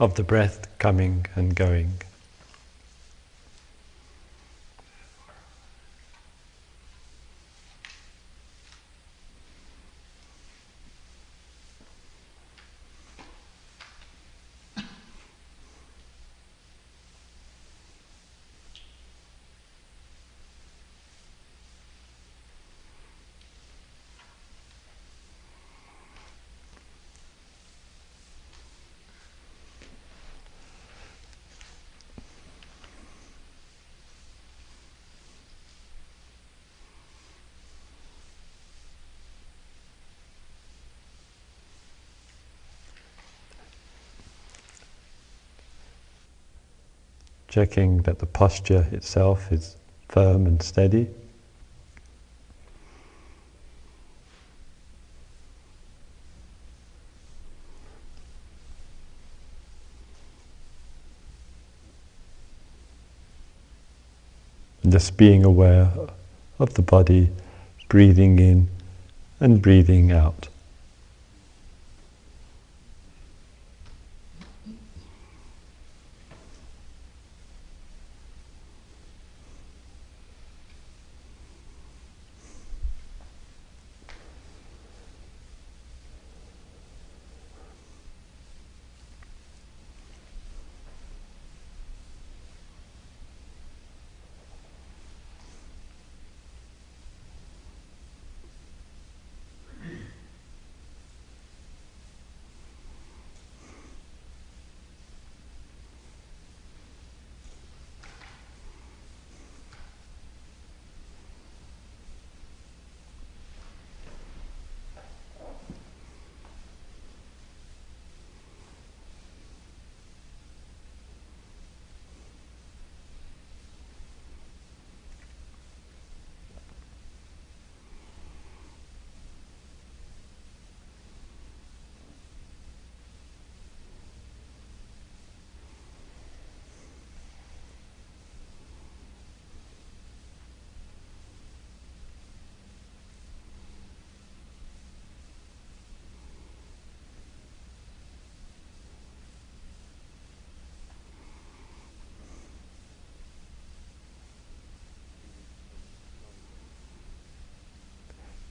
of the breath coming and going. Checking that the posture itself is firm and steady. And just being aware of the body, breathing in and breathing out.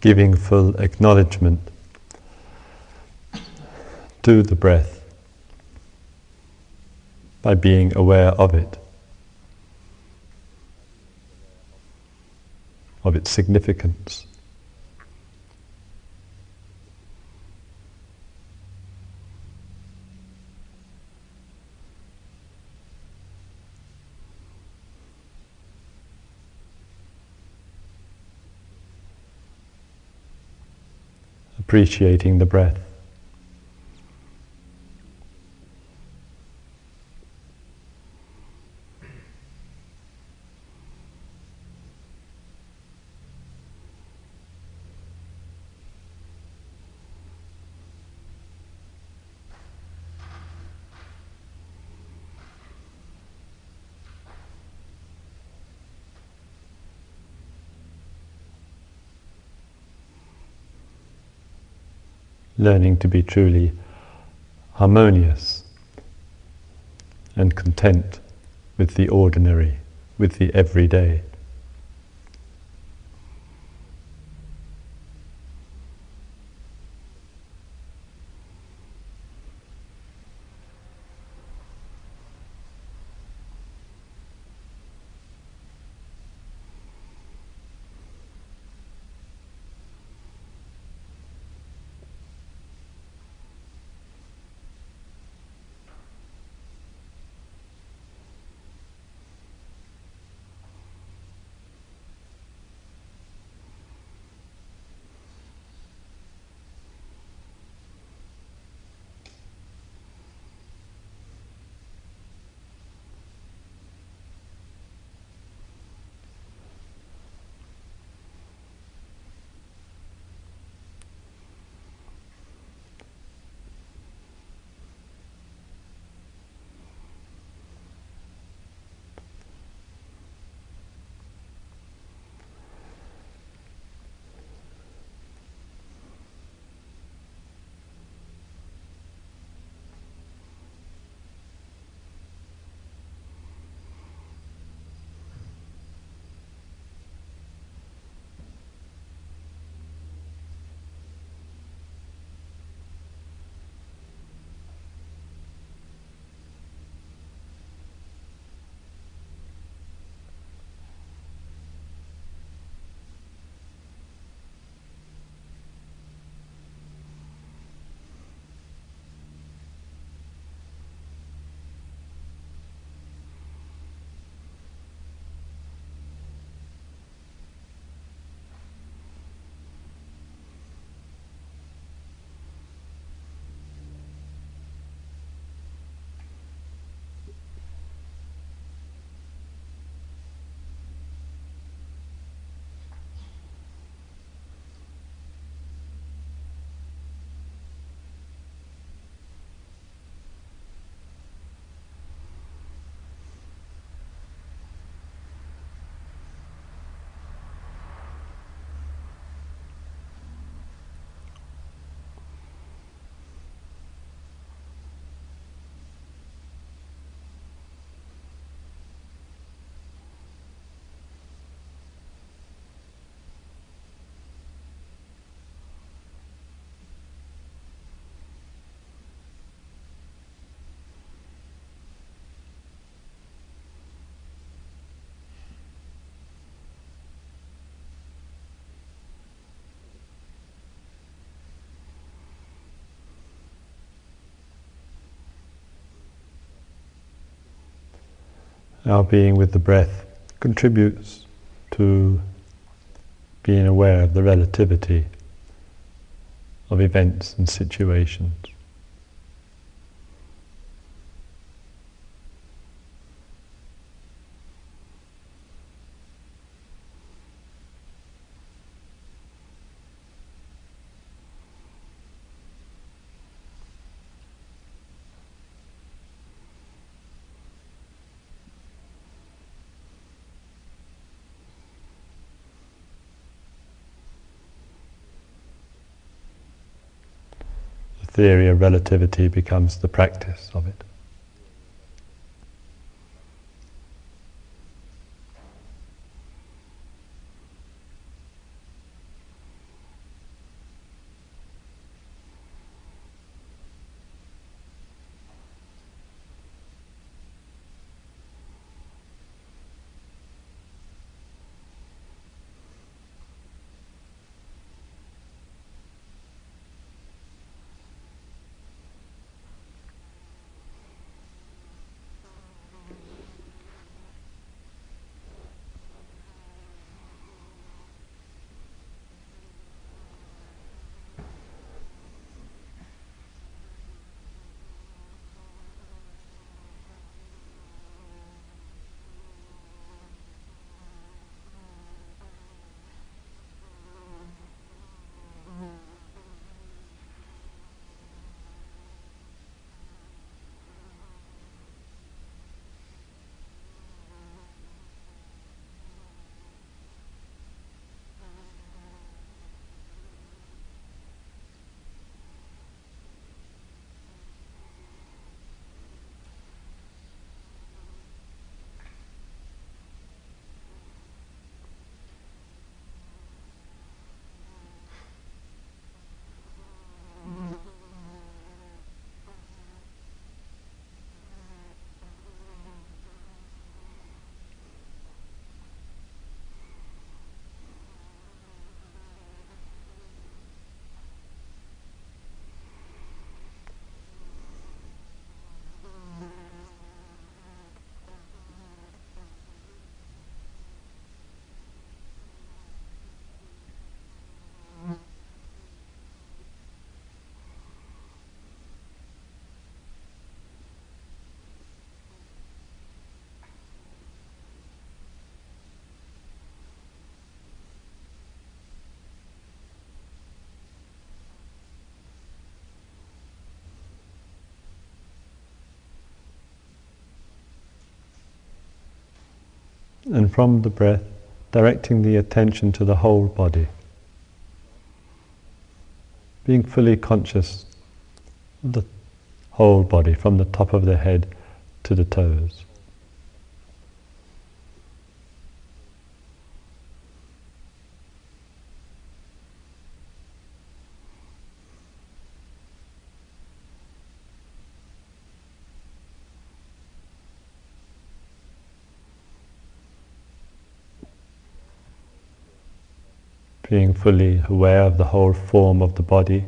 Giving full acknowledgement to the breath by being aware of it, of its significance. Appreciating the breath. Learning to be truly harmonious and content with the ordinary, with the everyday. Our being with the breath contributes to being aware of the relativity of events and situations. Theory of relativity becomes the practice of it. And from the breath, directing the attention to the whole body. Being fully conscious of the whole body, from the top of the head to the toes. Being fully aware of the whole form of the body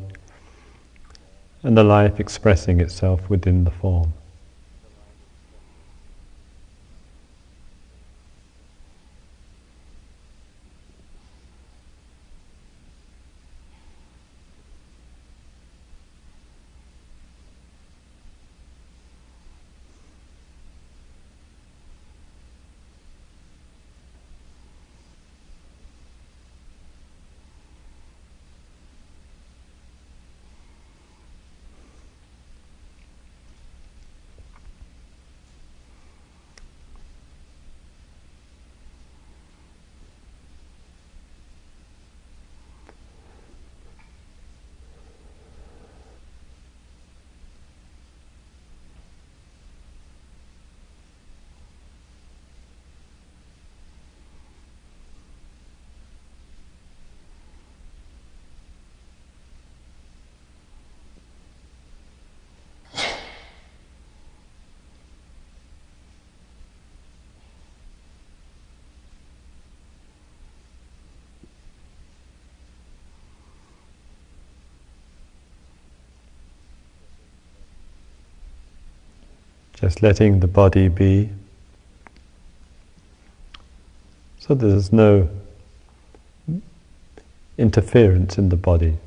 and the life expressing itself within the form. Just letting the body be So there's no interference in the body.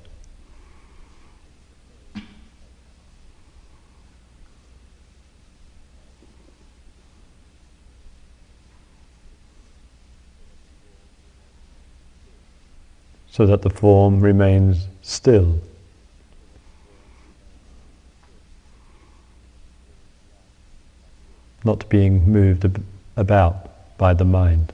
So that the form remains still. Not being moved ab- about by the mind.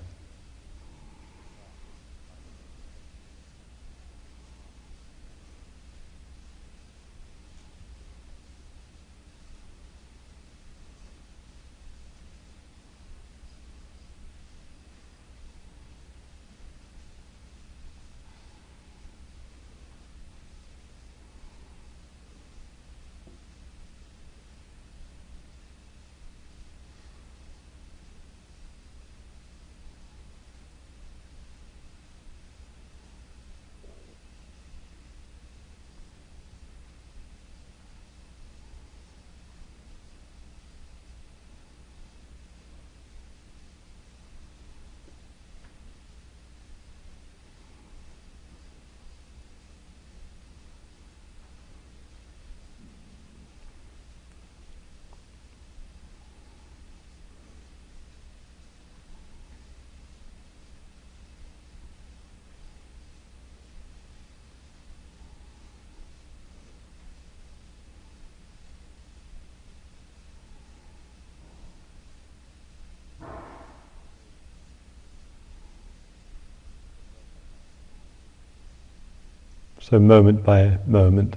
So, moment by moment,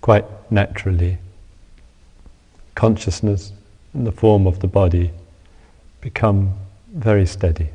quite naturally, consciousness and the form of the body become very steady.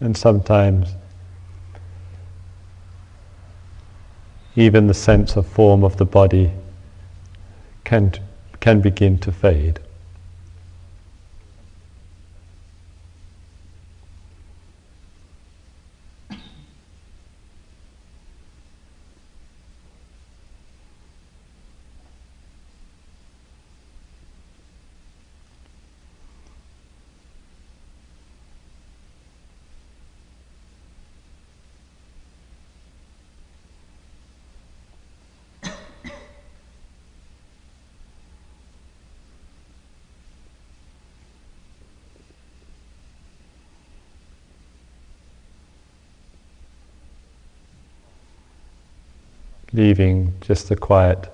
And sometimes even the sense of form of the body can, can begin to fade. Leaving just the quiet,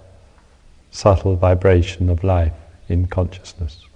subtle vibration of life in consciousness.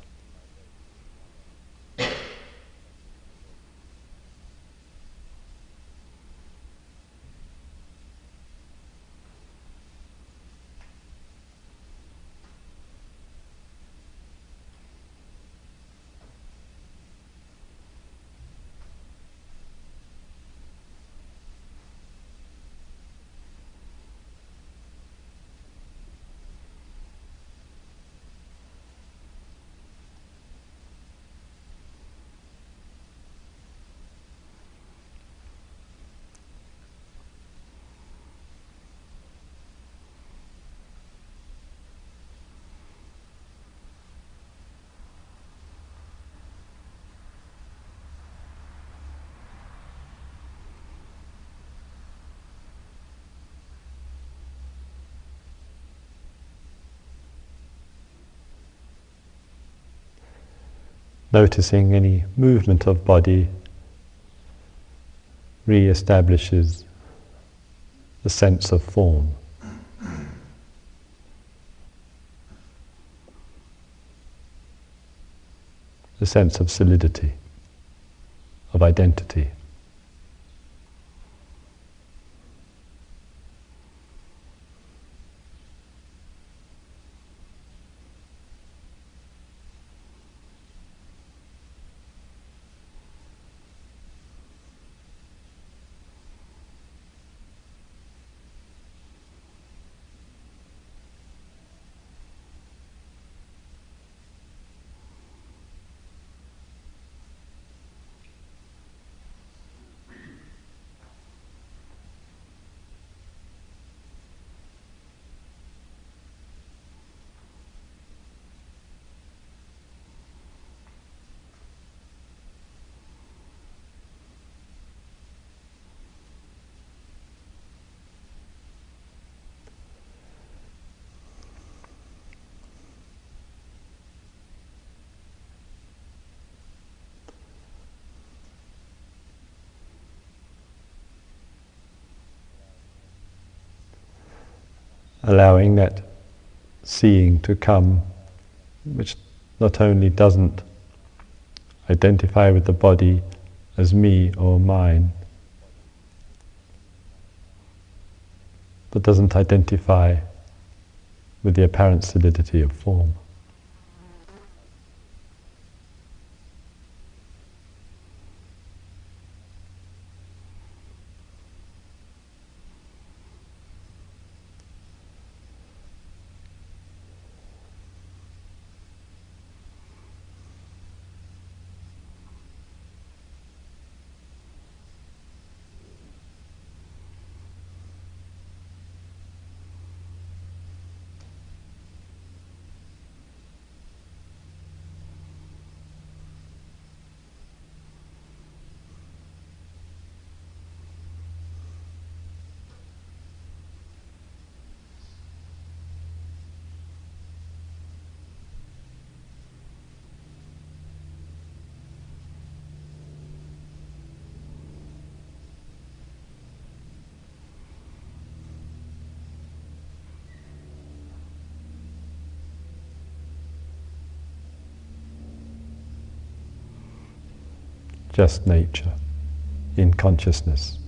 Noticing any movement of body re-establishes the sense of form. The sense of solidity, of identity. Allowing that seeing to come, which not only doesn't identify with the body as me or mine, but doesn't identify with the apparent solidity of form. Just nature in consciousness.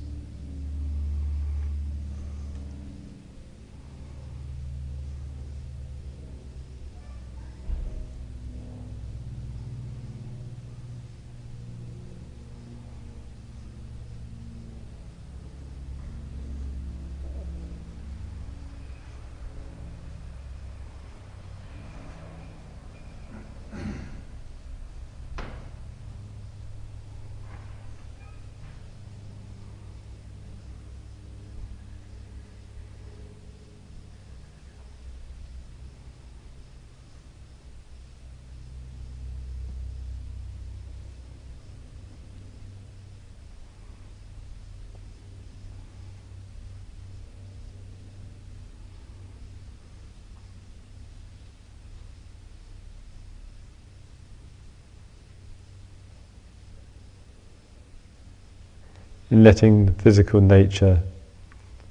In letting the physical nature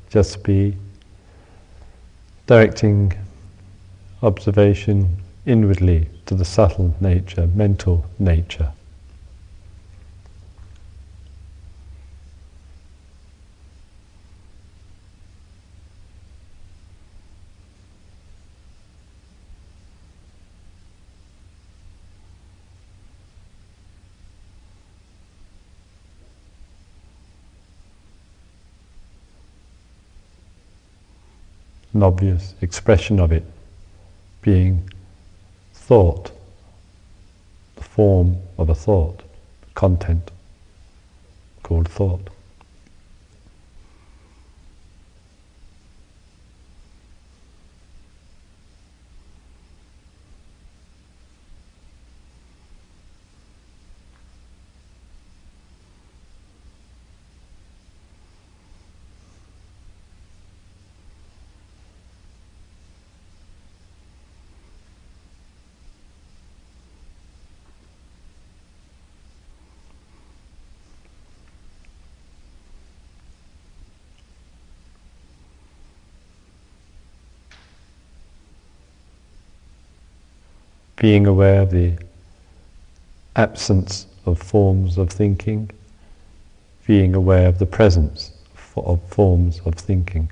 just be directing observation inwardly to the subtle nature, mental nature. An obvious expression of it being thought, the form of a thought, content called thought. Being aware of the absence of forms of thinking, being aware of the presence of forms of thinking.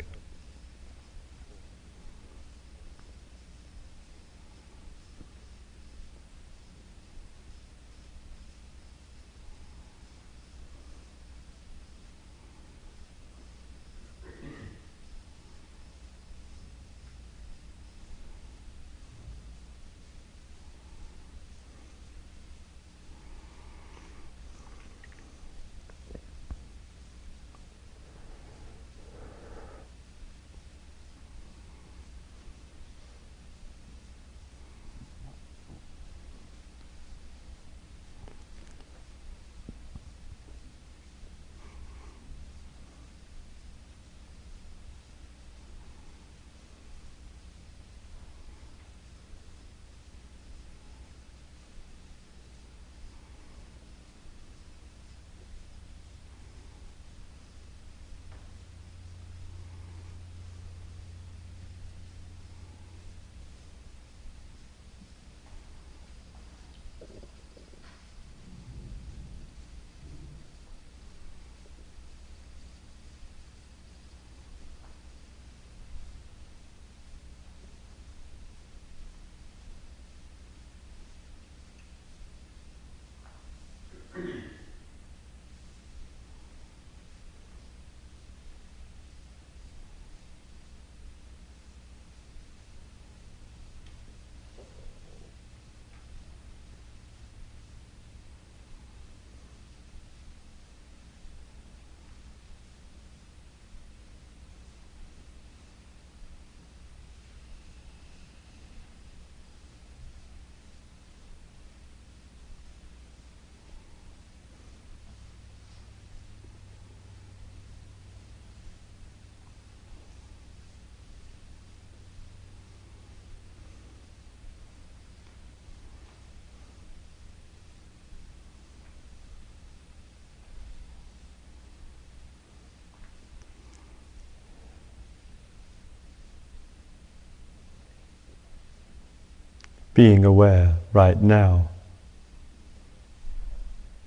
Being aware right now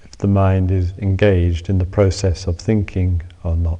if the mind is engaged in the process of thinking or not.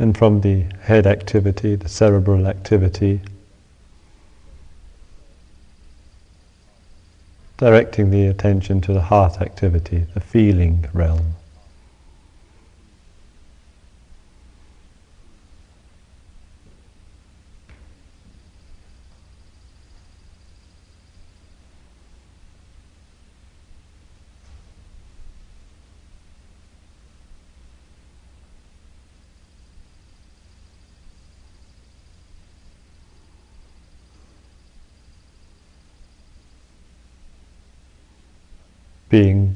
And from the head activity, the cerebral activity, directing the attention to the heart activity, the feeling realm. Being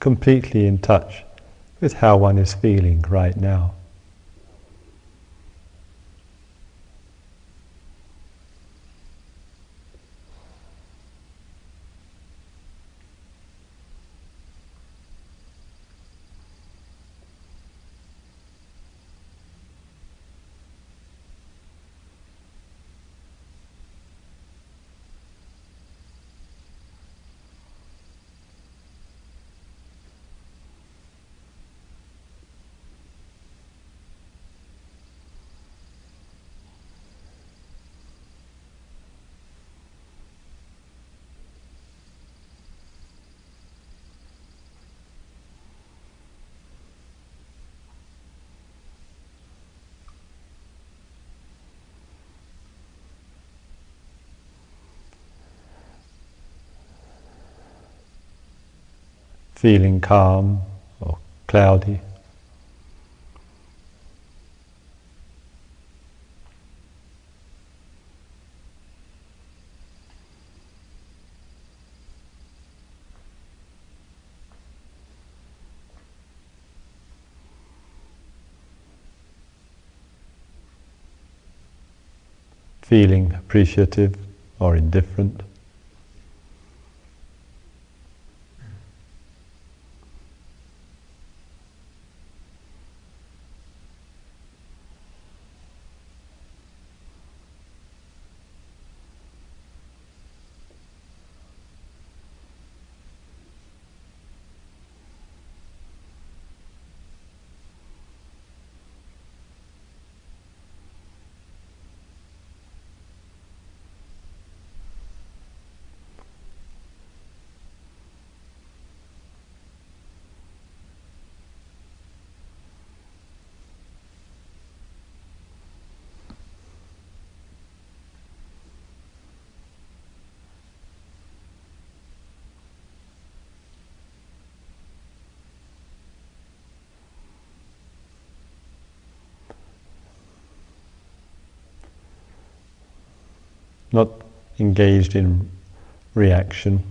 completely in touch with how one is feeling right now. Feeling calm or cloudy. feeling appreciative or indifferent. Not engaged in reaction.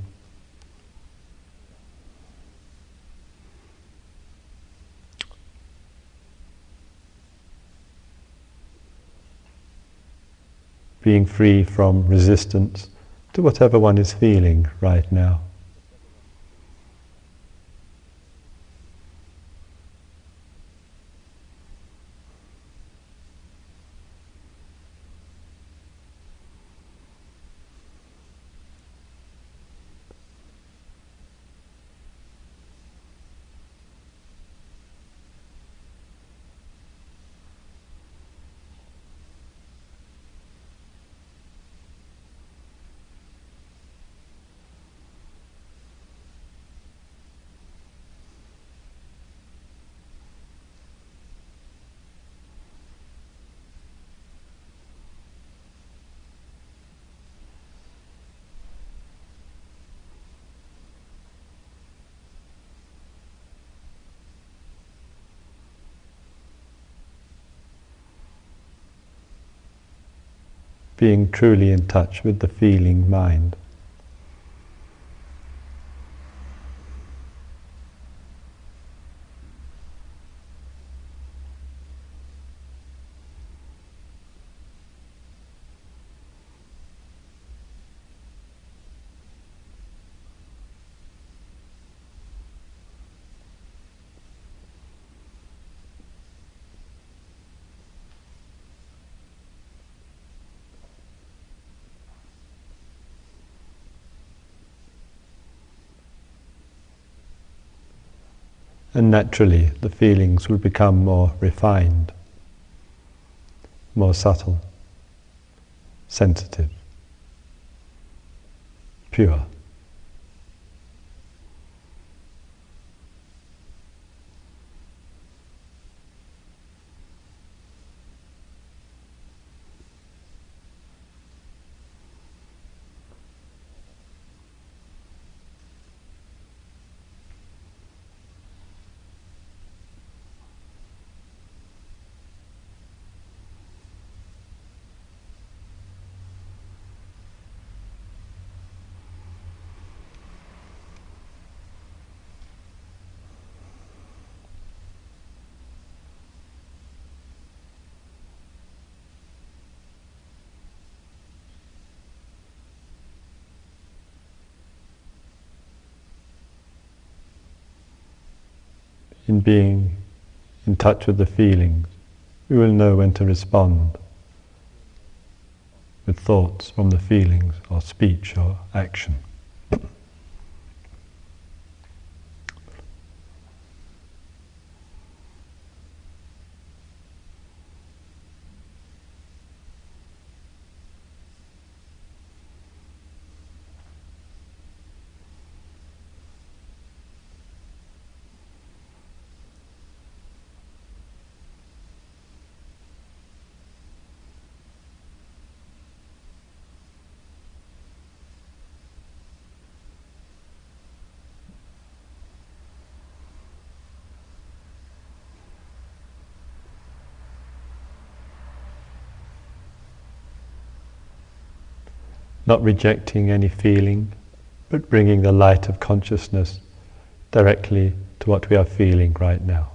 Being free from resistance to whatever one is feeling right now. Being truly in touch with the feeling mind. And naturally the feelings will become more refined, more subtle, sensitive, pure. In being in touch with the feelings, we will know when to respond with thoughts from the feelings or speech or action. Not rejecting any feeling, but bringing the light of consciousness directly to what we are feeling right now.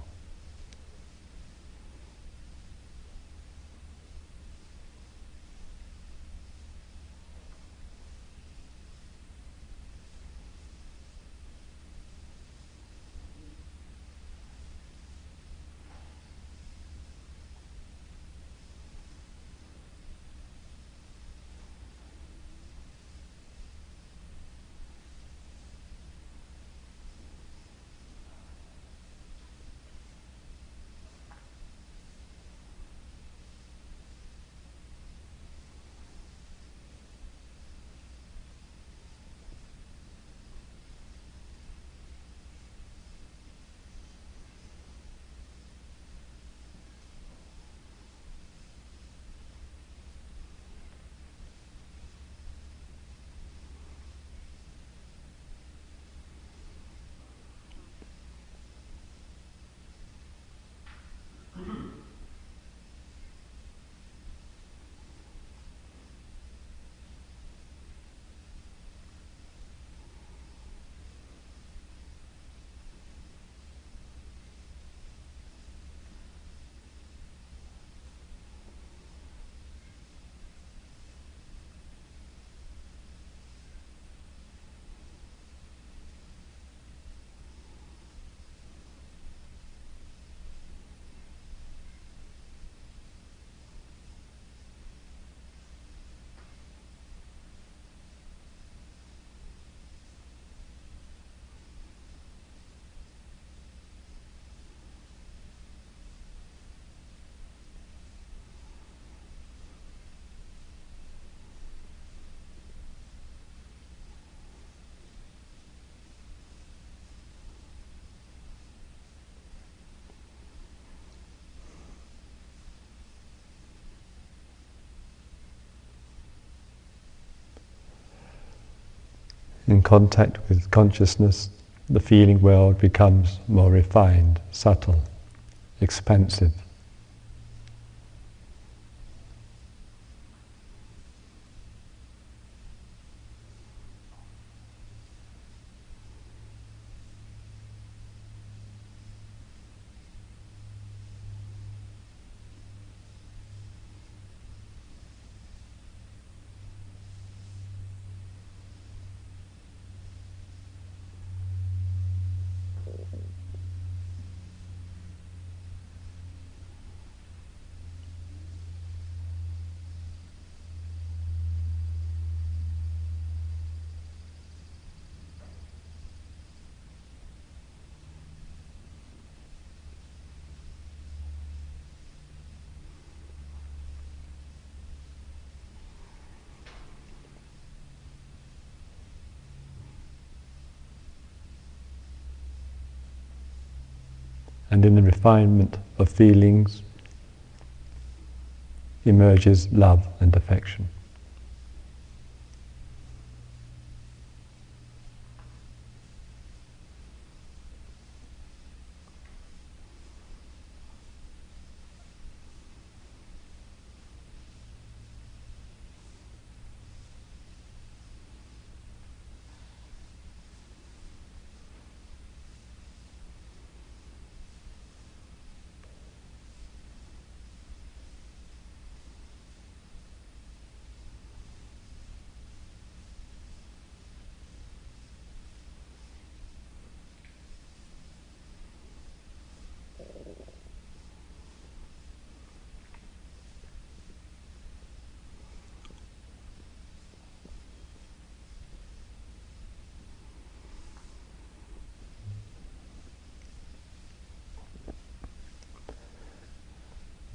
In contact with consciousness, the feeling world becomes more refined, subtle, expansive. And in the refinement of feelings emerges love and affection.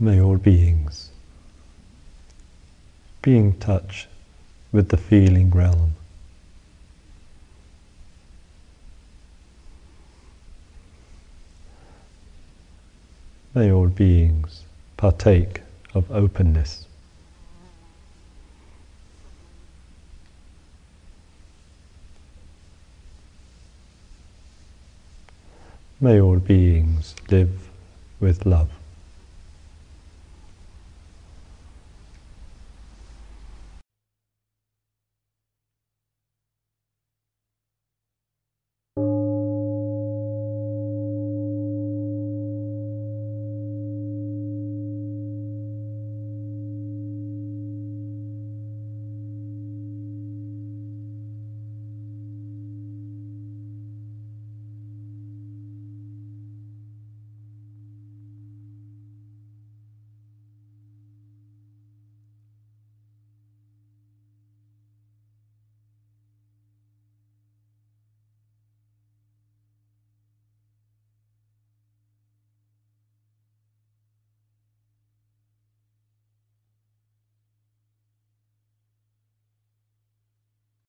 May all beings be in touch with the feeling realm. May all beings partake of openness. May all beings live with love.